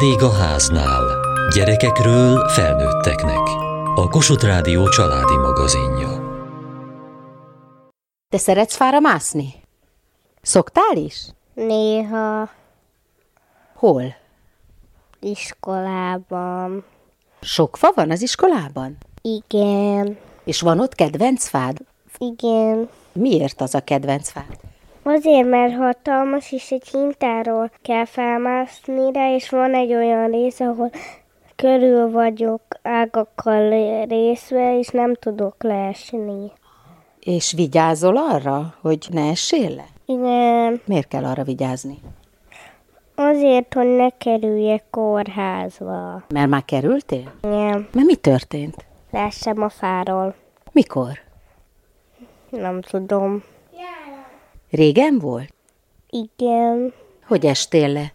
Vendég a háznál. Gyerekekről felnőtteknek. A Kossuth Rádió családi magazinja. Te szeretsz fára mászni? Szoktál is? Néha Hol? iskolában. Sok fa van az iskolában? Igen, És van ott kedvenc fád? igen. Miért az a kedvenc fád? Azért, mert hatalmas, és egy hintáról kell felmászni rá, és van egy olyan rész, ahol körül vagyok ágakkal részve, és nem tudok leesni. És vigyázol arra, hogy ne essél le? Igen, Miért kell arra vigyázni? azért, hogy ne kerüljek kórházba. Mert már kerültél? Igen, Mert mi történt? leessem a fáról. Mikor? Nem tudom. Régen volt? Igen, Hogy estél le?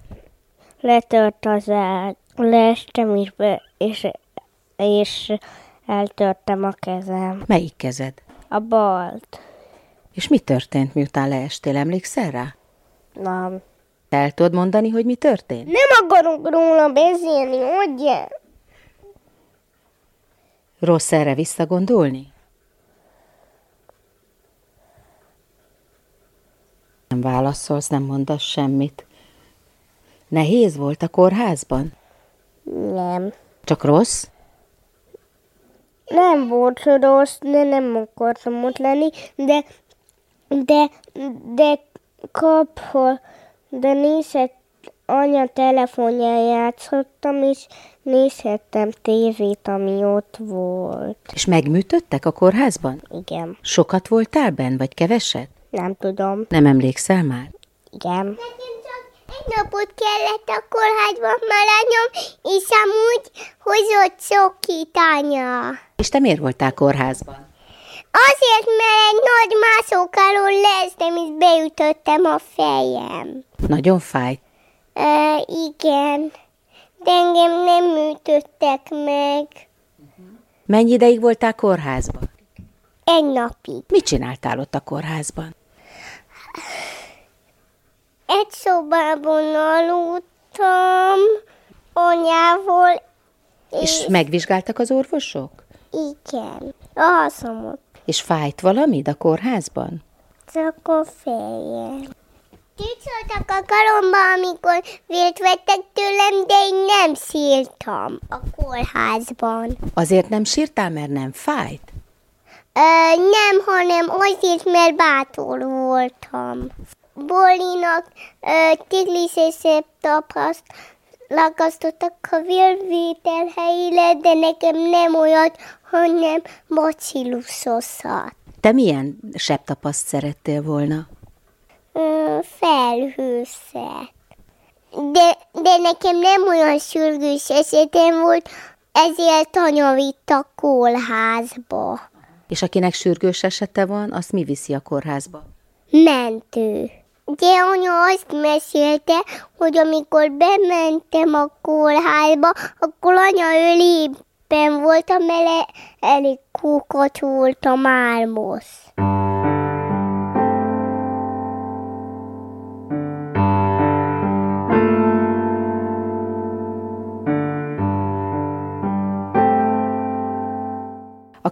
letört az ág. Leestem is be, és, és eltörtem a kezem. Melyik kezed? A balt. És mi történt, miután leestél? Emlékszel rá? Nem. El tudod mondani, hogy mi történt? Nem akarok róla beszélni, ugye? Rossz erre visszagondolni? Válaszolsz, nem mondasz semmit. Nehéz volt a kórházban? Nem. Csak rossz? Nem volt rossz, de nem akartam ott lenni, de, de, de kaphol, de nézhet, anya telefonján játszottam, és nézhettem tévét, ami ott volt. És megműtöttek a kórházban? Igen, Sokat voltál benn, vagy keveset? Nem tudom. Nem emlékszel már? Igen. Nekem csak egy napot kellett a kórházban maradnom, és amúgy hozott szokit anya. És te miért voltál kórházban? Azért, mert egy nagy mászókáról lesztem, és beütöttem a fejem. Nagyon fájt. Ö, igen, de engem nem műtöttek meg Mennyi ideig voltál kórházban? egy napig. Mit csináltál ott a kórházban? Egy szobában aludtam anyával, És megvizsgáltak az orvosok? igen, a haszamot, És fájt valamid a kórházban? csak a fejem. Kicsöltek a karomba, amikor vért vettek tőlem, de én nem szírtam a kórházban. Azért nem sírtál, mert nem fájt? Ö, nem, hanem azért, mert bátor voltam. Bolinak tiglis és szép tapaszt lagasztottak a vérvétel helyére, de nekem nem olyat, hanem bacillusoszat. Te milyen sebtapaszt szerettél volna? Ö, felhőszet. De, de nekem nem olyan sürgős esetem volt, ezért anya vitt a kórházba. És akinek sürgős esete van, azt mi viszi a kórházba? mentő. De anya azt mesélte, hogy amikor bementem a kórházba, akkor anya ölében voltam, mert elég kókat voltam álmos.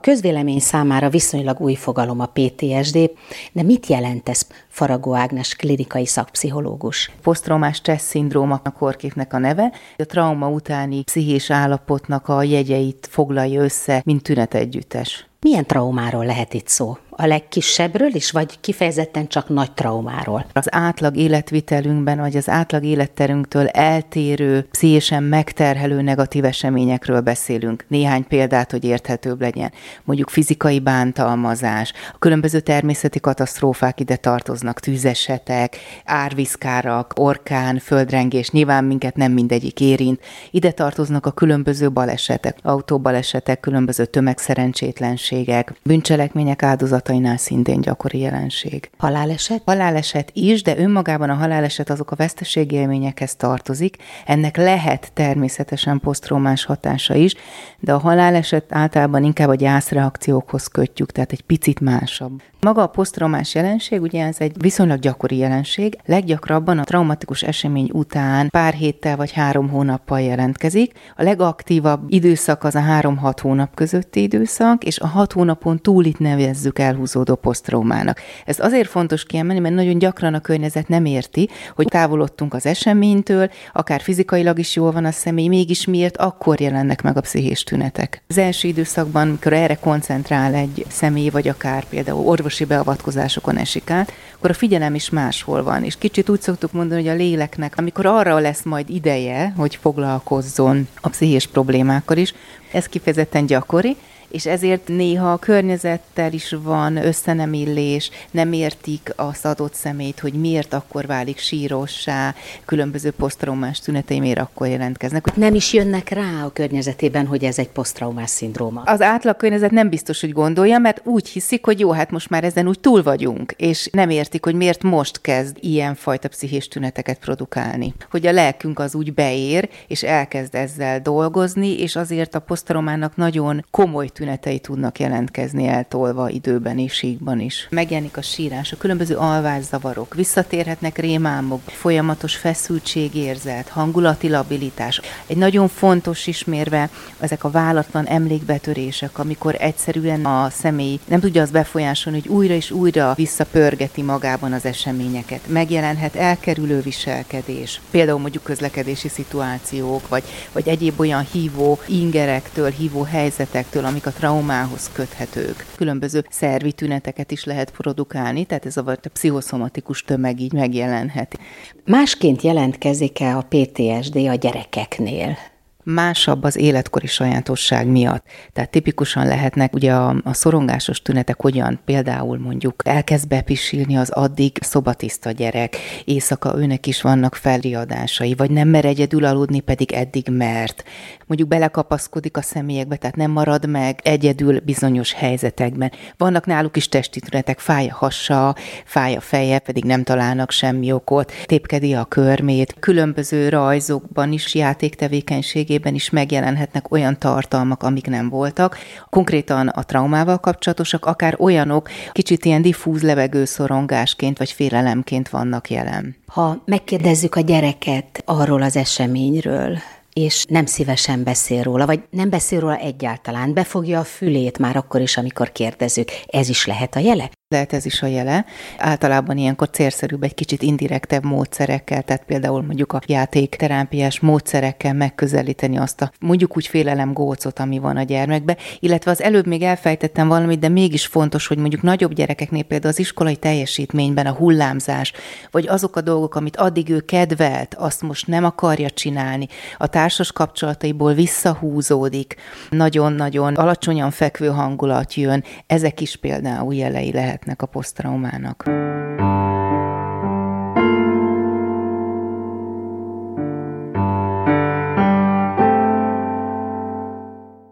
Közvélemény számára viszonylag új fogalom a PTSD, de mit jelent ez Faragó Ágnes klinikai szakpszichológus? Posztraumás stressz szindróm a kórképnek a neve. A trauma utáni pszichés állapotnak a jegyeit foglalja össze, mint tünetegyüttes. Milyen traumáról lehet itt szó? A legkisebbről is, vagy kifejezetten csak nagy traumáról? Az átlag életvitelünkben, vagy az átlag életterünktől eltérő, pszichésen megterhelő negatív eseményekről beszélünk. Néhány példát, hogy érthetőbb legyen. Mondjuk fizikai bántalmazás, a különböző természeti katasztrófák ide tartoznak, tűzesetek, árvízkárak, orkán, földrengés, nyilván minket nem mindegyik érint. Ide tartoznak a különböző balesetek, autóbalesetek, különböző tömegszerencsétlenségek, bűncselekmények áldozat kapcsolatainál szintén gyakori jelenség. Haláleset? Haláleset is, de önmagában a haláleset azok a veszteségélményekhez tartozik. Ennek lehet természetesen posztraumás hatása is, de a haláleset általában inkább a gyászreakciókhoz kötjük, tehát egy picit másabb. Maga a posztraumás jelenség, ugye ez egy viszonylag gyakori jelenség, leggyakrabban a traumatikus esemény után pár héttel vagy három hónappal jelentkezik. A legaktívabb időszak az a három-hat hónap közötti időszak, és a hat hónapon túl itt nevezzük elhúzódó posztraumának. Ez azért fontos kiemelni, mert nagyon gyakran a környezet nem érti, hogy távolodtunk az eseménytől, akár fizikailag is jól van a személy, mégis miért akkor jelennek meg a pszichés tünetek. Az első időszakban, amikor erre koncentrál egy személy, vagy akár például orvosi beavatkozásokon esik át, akkor a figyelem is máshol van. És kicsit úgy szoktuk mondani, hogy a léleknek, amikor arra lesz majd ideje, hogy foglalkozzon a pszichés problémákkal is, ez kifejezetten gyakori, és ezért néha a környezettel is van összenemillés, nem értik az adott szemét, hogy miért akkor válik sírossá, különböző posztraumás tünetei miért akkor jelentkeznek. Nem is jönnek rá a környezetében, hogy ez egy posztraumás szindróma. Az átlag környezet nem biztos, hogy gondolja, mert úgy hiszik, hogy jó, hát most már ezen úgy túl vagyunk, és nem értik, hogy miért most kezd ilyen fajta pszichés tüneteket produkálni. Hogy a lelkünk az úgy beér, és elkezd ezzel dolgozni, és azért a posztraumának nagyon komoly tünetei tudnak jelentkezni eltolva időben is, síkban is. Megjelenik a sírás, a különböző alvászavarok, visszatérhetnek rémámok, folyamatos feszültségérzet, hangulati labilitás. Egy nagyon fontos ismérve ezek a válatlan emlékbetörések, amikor egyszerűen a személy nem tudja azt befolyásolni, hogy újra és újra visszapörgeti magában az eseményeket. Megjelenhet elkerülő viselkedés, például mondjuk közlekedési szituációk, vagy, vagy egyéb olyan hívó ingerektől, hívó helyzetektől, amik a traumához köthetők. Különböző szervi tüneteket is lehet produkálni, tehát ez a, a pszichoszomatikus tömeg így megjelenhet. Másként jelentkezik-e a PTSD a gyerekeknél? Másabb az életkori sajátosság miatt. Tehát tipikusan lehetnek ugye a, a szorongásos tünetek, hogyan például mondjuk elkezd bepisilni az addig szobatiszta gyerek, éjszaka őnek is vannak felriadásai, vagy nem mer egyedül aludni, pedig eddig mert. Mondjuk belekapaszkodik a személyekbe, tehát nem marad meg egyedül bizonyos helyzetekben. Vannak náluk is testi tünetek, fáj a hassa, fáj a feje, pedig nem találnak semmi okot, tépkedi a körmét, különböző rajzokban is játéktevékenység egészségében is megjelenhetnek olyan tartalmak, amik nem voltak. Konkrétan a traumával kapcsolatosak, akár olyanok, kicsit ilyen diffúz levegőszorongásként vagy félelemként vannak jelen. Ha megkérdezzük a gyereket arról az eseményről, és nem szívesen beszél róla, vagy nem beszél róla egyáltalán, befogja a fülét már akkor is, amikor kérdezünk. Ez is lehet a jele? Lehet ez is a jele. Általában ilyenkor célszerűbb egy kicsit indirektebb módszerekkel, tehát például mondjuk a játékterápiás módszerekkel megközelíteni azt a mondjuk úgy félelem gócot, ami van a gyermekbe, illetve az előbb még elfejtettem valamit, de mégis fontos, hogy mondjuk nagyobb gyerekeknél például az iskolai teljesítményben a hullámzás, vagy azok a dolgok, amit addig ő kedvelt, azt most nem akarja csinálni, a társas kapcsolataiból visszahúzódik, nagyon-nagyon alacsonyan fekvő hangulat jön, ezek is például jelei lehet lehetnek a posztraumának.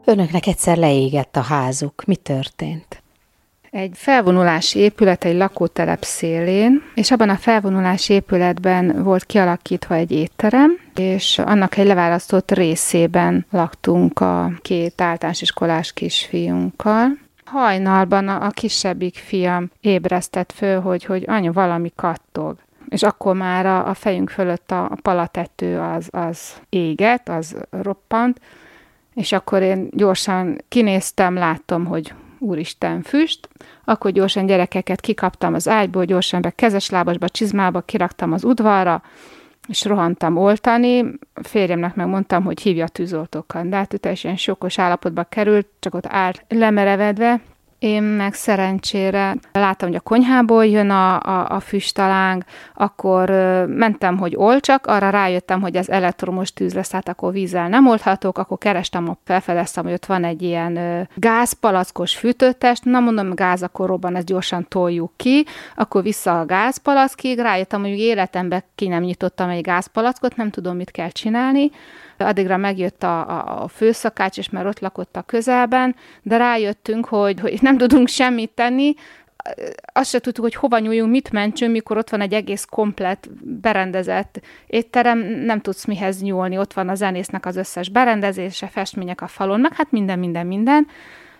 Önöknek egyszer leégett a házuk. Mi történt? Egy felvonulási épület egy lakótelep szélén, és abban a felvonulási épületben volt kialakítva egy étterem, és annak egy leválasztott részében laktunk a két általános iskolás kisfiunkkal. Hajnalban a, kisebbik fiam ébresztett föl, hogy, hogy anya valami kattog. És akkor már a, a fejünk fölött a, a palatető az, az éget, az roppant, és akkor én gyorsan kinéztem, láttam, hogy úristen füst, akkor gyorsan gyerekeket kikaptam az ágyból, gyorsan be kezes lábasba, csizmába, kiraktam az udvarra, és rohantam oltani, férjemnek megmondtam, hogy hívja a tűzoltókat, de hát teljesen sokos állapotba került, csak ott állt lemerevedve, én meg szerencsére láttam, hogy a konyhából jön a, a, a füstaláng, akkor mentem, hogy olcsak, arra rájöttem, hogy ez elektromos tűz lesz, hát akkor vízzel nem oldhatók, akkor kerestem, felfedeztem, hogy ott van egy ilyen gázpalackos fűtőtest, na mondom, gáz akkor robban, ezt gyorsan toljuk ki, akkor vissza a gázpalackig, rájöttem, hogy életemben ki nem nyitottam egy gázpalackot, nem tudom, mit kell csinálni, Addigra megjött a, a, a főszakács, és már ott lakott a közelben, de rájöttünk, hogy, hogy nem tudunk semmit tenni, azt se tudtuk, hogy hova nyúljunk, mit mentsünk, mikor ott van egy egész komplet berendezett étterem, nem tudsz mihez nyúlni, ott van a zenésznek az összes berendezése, festmények a falon, meg hát minden, minden, minden.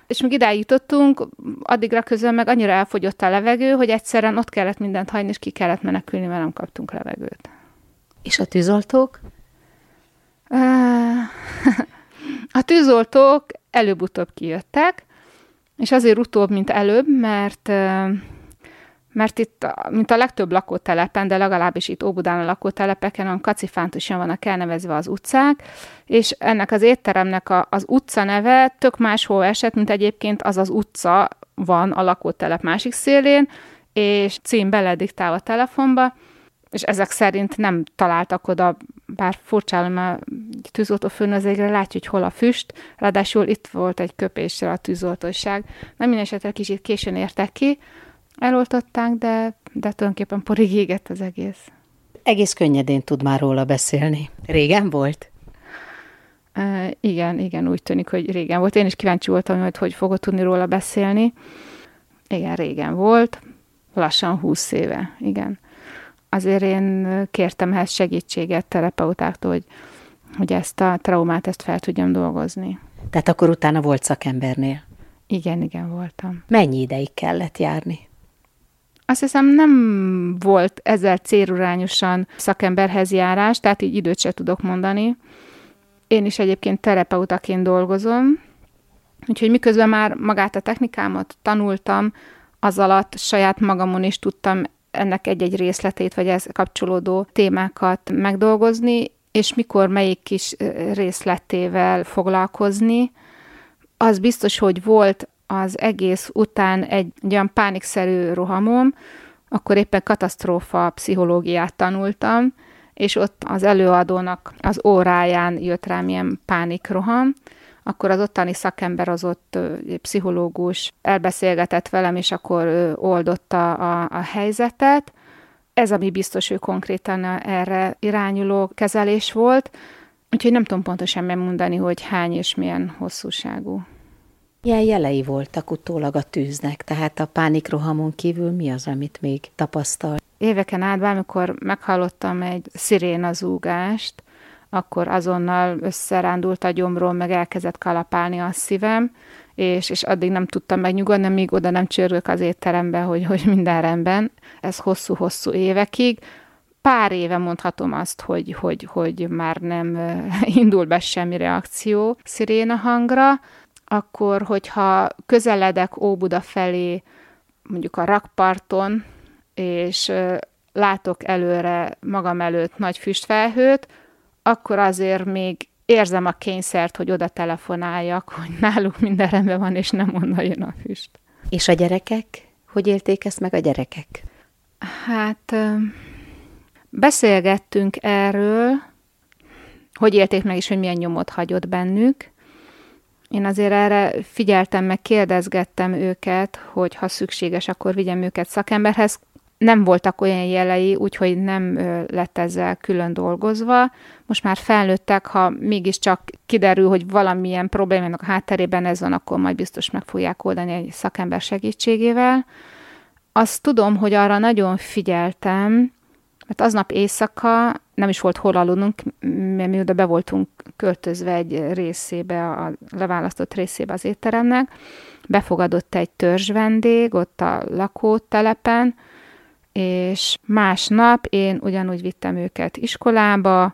És még idáig jutottunk, addigra közben meg annyira elfogyott a levegő, hogy egyszerűen ott kellett mindent hagyni, és ki kellett menekülni, mert nem kaptunk levegőt. És a tűzoltók? A tűzoltók előbb-utóbb kijöttek, és azért utóbb, mint előbb, mert mert itt, mint a legtöbb lakótelepen, de legalábbis itt Óbudán a lakótelepeken, a kacifántusan vannak elnevezve az utcák, és ennek az étteremnek a, az utca neve tök máshol esett, mint egyébként az az utca van a lakótelep másik szélén, és cím belediktál a telefonba, és ezek szerint nem találtak oda, bár furcsálom, a tűzoltó főn az égre látja, hogy hol a füst, ráadásul itt volt egy köpésre a tűzoltóság. Nem minden esetre kicsit későn értek ki, eloltották, de, de tulajdonképpen porig égett az egész. Egész könnyedén tud már róla beszélni. Régen volt? Uh, igen, igen, úgy tűnik, hogy régen volt. Én is kíváncsi voltam, hogy hogy fogod tudni róla beszélni. Igen, régen volt, lassan húsz éve, igen azért én kértem ehhez segítséget terapeutáktól, hogy, hogy ezt a traumát ezt fel tudjam dolgozni. Tehát akkor utána volt szakembernél? Igen, igen, voltam. Mennyi ideig kellett járni? Azt hiszem nem volt ezzel célurányosan szakemberhez járás, tehát így időt se tudok mondani. Én is egyébként terapeutaként dolgozom, úgyhogy miközben már magát a technikámat tanultam, az alatt saját magamon is tudtam ennek egy-egy részletét, vagy ez kapcsolódó témákat megdolgozni, és mikor melyik kis részletével foglalkozni. Az biztos, hogy volt az egész után egy, egy olyan pánikszerű rohamom, akkor éppen katasztrófa pszichológiát tanultam, és ott az előadónak az óráján jött rám ilyen pánikroham, akkor az ottani szakember, az ott pszichológus elbeszélgetett velem, és akkor oldotta a, a helyzetet. Ez, ami biztos, hogy konkrétan erre irányuló kezelés volt, úgyhogy nem tudom pontosan megmondani, hogy hány és milyen hosszúságú. Milyen jelei voltak utólag a tűznek? Tehát a pánikrohamon kívül mi az, amit még tapasztal? Éveken át, amikor meghallottam egy szirénazúgást, akkor azonnal összerándult a gyomról, meg elkezdett kalapálni a szívem, és, és addig nem tudtam megnyugodni, míg oda nem csörgök az étterembe, hogy, hogy minden rendben. Ez hosszú-hosszú évekig. Pár éve mondhatom azt, hogy, hogy, hogy már nem indul be semmi reakció sziréna hangra, akkor, hogyha közeledek Óbuda felé, mondjuk a rakparton, és látok előre magam előtt nagy füstfelhőt, akkor azért még érzem a kényszert, hogy oda telefonáljak, hogy náluk minden rendben van, és nem onnan jön a füst. És a gyerekek? Hogy élték ezt meg a gyerekek? Hát beszélgettünk erről, hogy élték meg, és hogy milyen nyomot hagyott bennük. Én azért erre figyeltem, meg kérdezgettem őket, hogy ha szükséges, akkor vigyem őket szakemberhez nem voltak olyan jelei, úgyhogy nem lett ezzel külön dolgozva. Most már felnőttek, ha mégiscsak kiderül, hogy valamilyen problémának a hátterében ez van, akkor majd biztos meg fogják oldani egy szakember segítségével. Azt tudom, hogy arra nagyon figyeltem, mert aznap éjszaka nem is volt hol aludnunk, mert mi oda be voltunk költözve egy részébe, a leválasztott részébe az étteremnek. Befogadott egy törzsvendég ott a lakótelepen, és másnap én ugyanúgy vittem őket iskolába,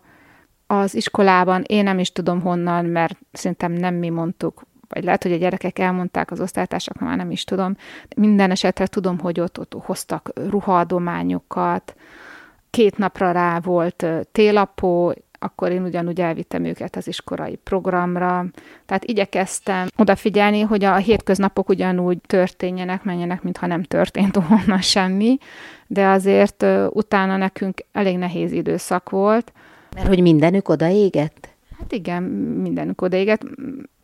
az iskolában én nem is tudom honnan, mert szerintem nem mi mondtuk, vagy lehet, hogy a gyerekek elmondták az osztálytársak, már nem is tudom. Minden esetre tudom, hogy ott, ott hoztak ruhaadományokat, két napra rá volt télapó, akkor én ugyanúgy elvittem őket az iskolai programra. Tehát igyekeztem odafigyelni, hogy a hétköznapok ugyanúgy történjenek, menjenek, mintha nem történt volna semmi, de azért utána nekünk elég nehéz időszak volt. Mert hogy mindenük odaégett? Hát igen, mindenük odaégett.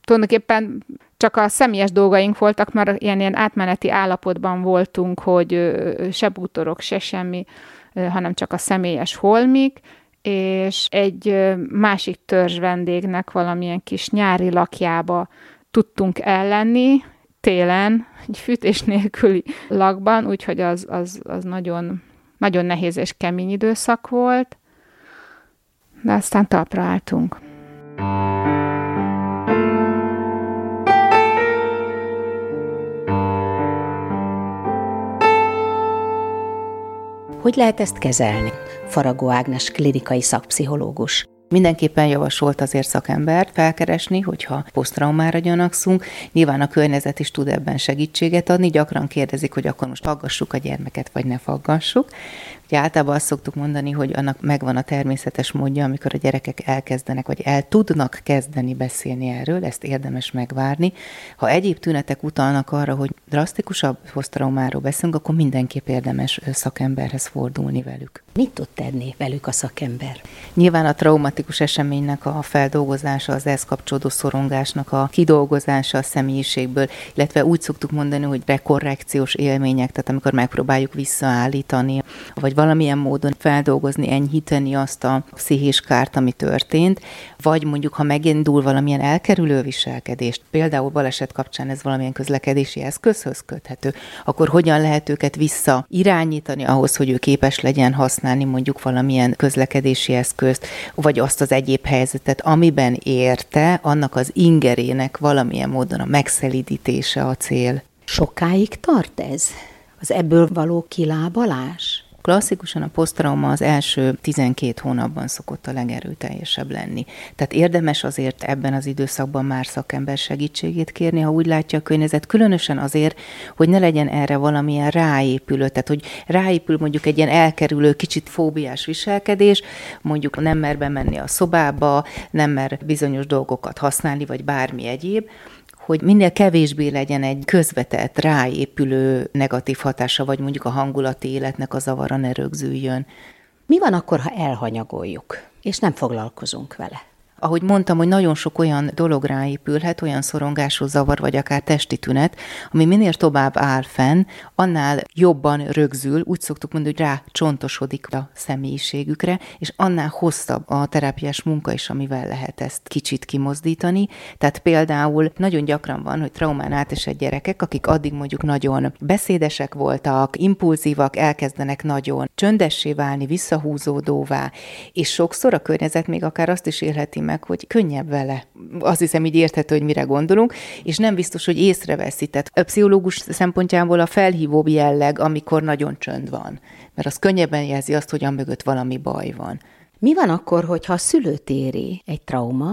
Tulajdonképpen csak a személyes dolgaink voltak, mert ilyen, ilyen átmeneti állapotban voltunk, hogy se bútorok, se semmi, hanem csak a személyes holmik, és egy másik törzs vendégnek valamilyen kis nyári lakjába tudtunk ellenni, télen, egy fűtés nélküli lakban, úgyhogy az, az, az nagyon, nagyon nehéz és kemény időszak volt, de aztán talpra álltunk. Hogy lehet ezt kezelni? Faragó Ágnes klinikai szakpszichológus. Mindenképpen javasolt azért szakembert felkeresni, hogyha posztraumára gyanakszunk. Nyilván a környezet is tud ebben segítséget adni. Gyakran kérdezik, hogy akkor most faggassuk a gyermeket, vagy ne faggassuk. Ugye általában azt szoktuk mondani, hogy annak megvan a természetes módja, amikor a gyerekek elkezdenek, vagy el tudnak kezdeni beszélni erről, ezt érdemes megvárni. Ha egyéb tünetek utalnak arra, hogy drasztikusabb posztraumáról beszélünk, akkor mindenképp érdemes szakemberhez fordulni velük. Mit tud tenni velük a szakember? Nyilván a traumatikus eseménynek a feldolgozása, az ehhez kapcsolódó szorongásnak a kidolgozása a személyiségből, illetve úgy szoktuk mondani, hogy rekorrekciós élmények, tehát amikor megpróbáljuk visszaállítani, vagy valamilyen módon feldolgozni, enyhíteni azt a pszichés kárt, ami történt, vagy mondjuk, ha megindul valamilyen elkerülő viselkedést, például baleset kapcsán ez valamilyen közlekedési eszközhöz köthető, akkor hogyan lehet őket vissza ahhoz, hogy ő képes legyen használni mondjuk valamilyen közlekedési eszközt, vagy azt az egyéb helyzetet, amiben érte, annak az ingerének valamilyen módon a megszelidítése a cél. Sokáig tart ez? Az ebből való kilábalás? Klasszikusan a posztrauma az első 12 hónapban szokott a legerőteljesebb lenni. Tehát érdemes azért ebben az időszakban már szakember segítségét kérni, ha úgy látja a környezet, különösen azért, hogy ne legyen erre valamilyen ráépülő, tehát hogy ráépül mondjuk egy ilyen elkerülő, kicsit fóbiás viselkedés, mondjuk nem mer bemenni a szobába, nem mer bizonyos dolgokat használni, vagy bármi egyéb, hogy minél kevésbé legyen egy közvetett, ráépülő negatív hatása, vagy mondjuk a hangulati életnek a zavara ne rögzüljön. Mi van akkor, ha elhanyagoljuk, és nem foglalkozunk vele? Ahogy mondtam, hogy nagyon sok olyan dolog ráépülhet, olyan szorongású zavar, vagy akár testi tünet, ami minél tovább áll fenn, annál jobban rögzül, úgy szoktuk mondani, hogy rá csontosodik a személyiségükre, és annál hosszabb a terápiás munka is, amivel lehet ezt kicsit kimozdítani. Tehát például nagyon gyakran van, hogy traumán átesett gyerekek, akik addig mondjuk nagyon beszédesek voltak, impulzívak, elkezdenek nagyon csöndessé válni, visszahúzódóvá, és sokszor a környezet még akár azt is élheti meg, meg, hogy könnyebb vele. Azt hiszem, így érthető, hogy mire gondolunk, és nem biztos, hogy észreveszi. Tehát a pszichológus szempontjából a felhívóbb jelleg, amikor nagyon csönd van, mert az könnyebben jelzi azt, hogy mögött valami baj van. Mi van akkor, hogyha a szülőt éri egy trauma,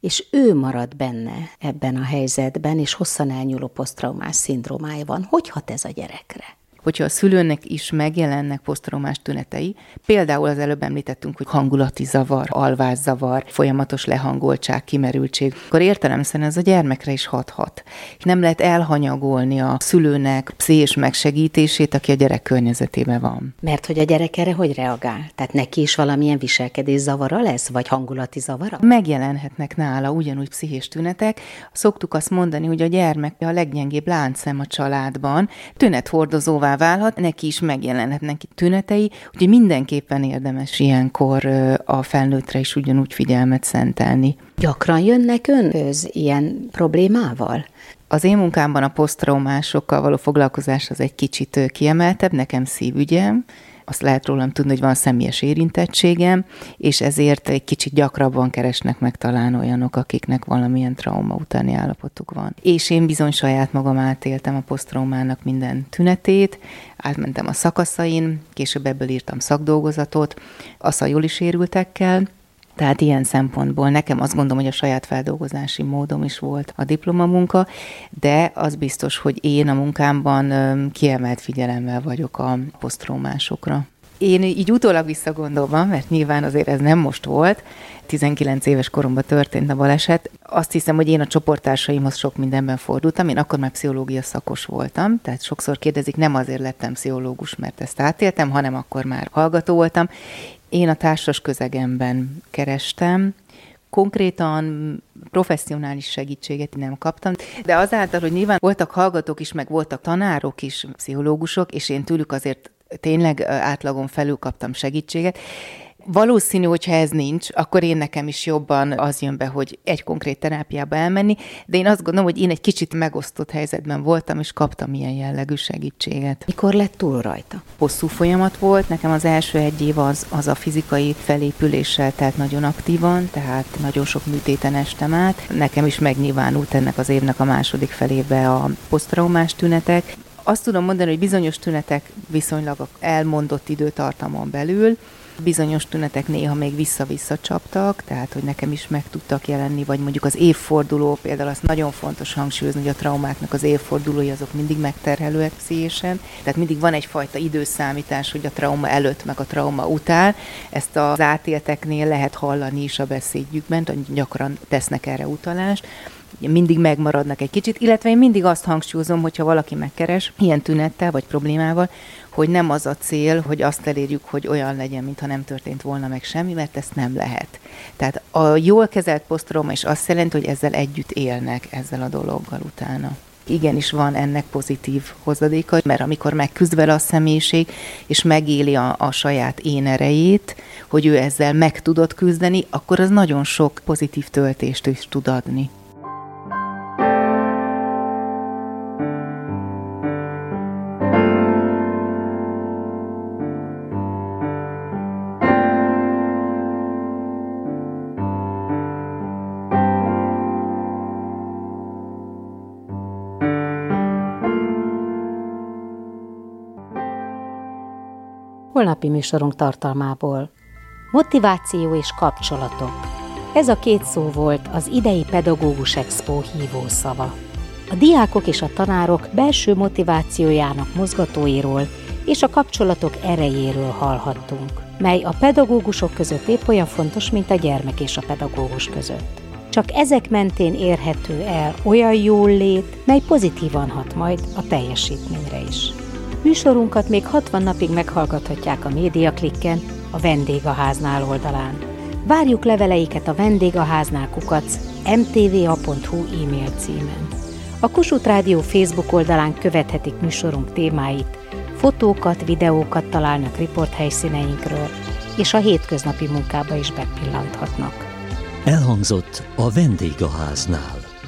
és ő marad benne ebben a helyzetben, és hosszan elnyúló posztraumás szindrómája van? Hogy hat ez a gyerekre? Hogyha a szülőnek is megjelennek posztraumás tünetei, például az előbb említettünk, hogy hangulati zavar, alvászavar, folyamatos lehangoltság, kimerültség, akkor értelemszerűen ez a gyermekre is hathat. Nem lehet elhanyagolni a szülőnek pszés megsegítését, aki a gyerek környezetében van. Mert hogy a gyerek erre hogy reagál? Tehát neki is valamilyen viselkedés zavara lesz, vagy hangulati zavara? Megjelenhetnek nála ugyanúgy pszichés tünetek. Szoktuk azt mondani, hogy a gyermek a leggyengébb láncszem a családban, tünethordozóvá válhat, neki is megjelenhetnek tünetei, úgyhogy mindenképpen érdemes ilyenkor a felnőttre is ugyanúgy figyelmet szentelni. Gyakran jönnek önhöz ilyen problémával? Az én munkámban a posztraumásokkal való foglalkozás az egy kicsit kiemeltebb, nekem szívügyem, azt lehet rólam tudni, hogy van személyes érintettségem, és ezért egy kicsit gyakrabban keresnek meg talán olyanok, akiknek valamilyen trauma utáni állapotuk van. És én bizony saját magam átéltem a posztraumának minden tünetét, átmentem a szakaszain, később ebből írtam szakdolgozatot, a szajoli sérültekkel, tehát ilyen szempontból nekem azt gondolom, hogy a saját feldolgozási módom is volt a diplomamunka, de az biztos, hogy én a munkámban kiemelt figyelemmel vagyok a posztrómásokra. Én így utólag visszagondolva, mert nyilván azért ez nem most volt, 19 éves koromban történt a baleset, azt hiszem, hogy én a csoporttársaimhoz sok mindenben fordultam. Én akkor már pszichológia szakos voltam, tehát sokszor kérdezik, nem azért lettem pszichológus, mert ezt átéltem, hanem akkor már hallgató voltam, én a társas közegemben kerestem, konkrétan professzionális segítséget nem kaptam, de azáltal, hogy nyilván voltak hallgatók is, meg voltak tanárok is, pszichológusok, és én tőlük azért tényleg átlagon felül kaptam segítséget, Valószínű, hogyha ez nincs, akkor én nekem is jobban az jön be, hogy egy konkrét terápiába elmenni, de én azt gondolom, hogy én egy kicsit megosztott helyzetben voltam, és kaptam ilyen jellegű segítséget. Mikor lett túl rajta? Hosszú folyamat volt, nekem az első egy év az, az a fizikai felépüléssel telt nagyon aktívan, tehát nagyon sok műtéten estem át. Nekem is megnyilvánult ennek az évnek a második felébe a posztraumás tünetek. Azt tudom mondani, hogy bizonyos tünetek viszonylag elmondott időtartamon belül, Bizonyos tünetek néha még vissza-vissza csaptak, tehát hogy nekem is meg tudtak jelenni, vagy mondjuk az évforduló, például az nagyon fontos hangsúlyozni, hogy a traumáknak az évfordulói azok mindig megterhelőek pszichésen, tehát mindig van egyfajta időszámítás, hogy a trauma előtt, meg a trauma után. Ezt az átélteknél lehet hallani is a beszédjükben, gyakran tesznek erre utalást mindig megmaradnak egy kicsit, illetve én mindig azt hangsúlyozom, hogyha valaki megkeres ilyen tünettel vagy problémával, hogy nem az a cél, hogy azt elérjük, hogy olyan legyen, mintha nem történt volna meg semmi, mert ezt nem lehet. Tehát a jól kezelt posztrauma is azt jelenti, hogy ezzel együtt élnek ezzel a dologgal utána igenis van ennek pozitív hozadéka, mert amikor megküzd vele a személyiség, és megéli a, a saját én erejét, hogy ő ezzel meg tudott küzdeni, akkor az nagyon sok pozitív töltést is tud adni. Holnapi műsorunk tartalmából. Motiváció és kapcsolatok. Ez a két szó volt az idei Pedagógus Expo hívószava. A diákok és a tanárok belső motivációjának mozgatóiról és a kapcsolatok erejéről hallhattunk, mely a pedagógusok között épp olyan fontos, mint a gyermek és a pedagógus között. Csak ezek mentén érhető el olyan jól lét, mely pozitívan hat majd a teljesítményre is. Műsorunkat még 60 napig meghallgathatják a Médiaklikken, a Vendégháznál oldalán. Várjuk leveleiket a vendégháznál kukac mtva.hu e-mail címen. A Kossuth Rádió Facebook oldalán követhetik műsorunk témáit, fotókat, videókat találnak riporthelyszíneinkről, és a hétköznapi munkába is bepillanthatnak. Elhangzott a Vendégháznál.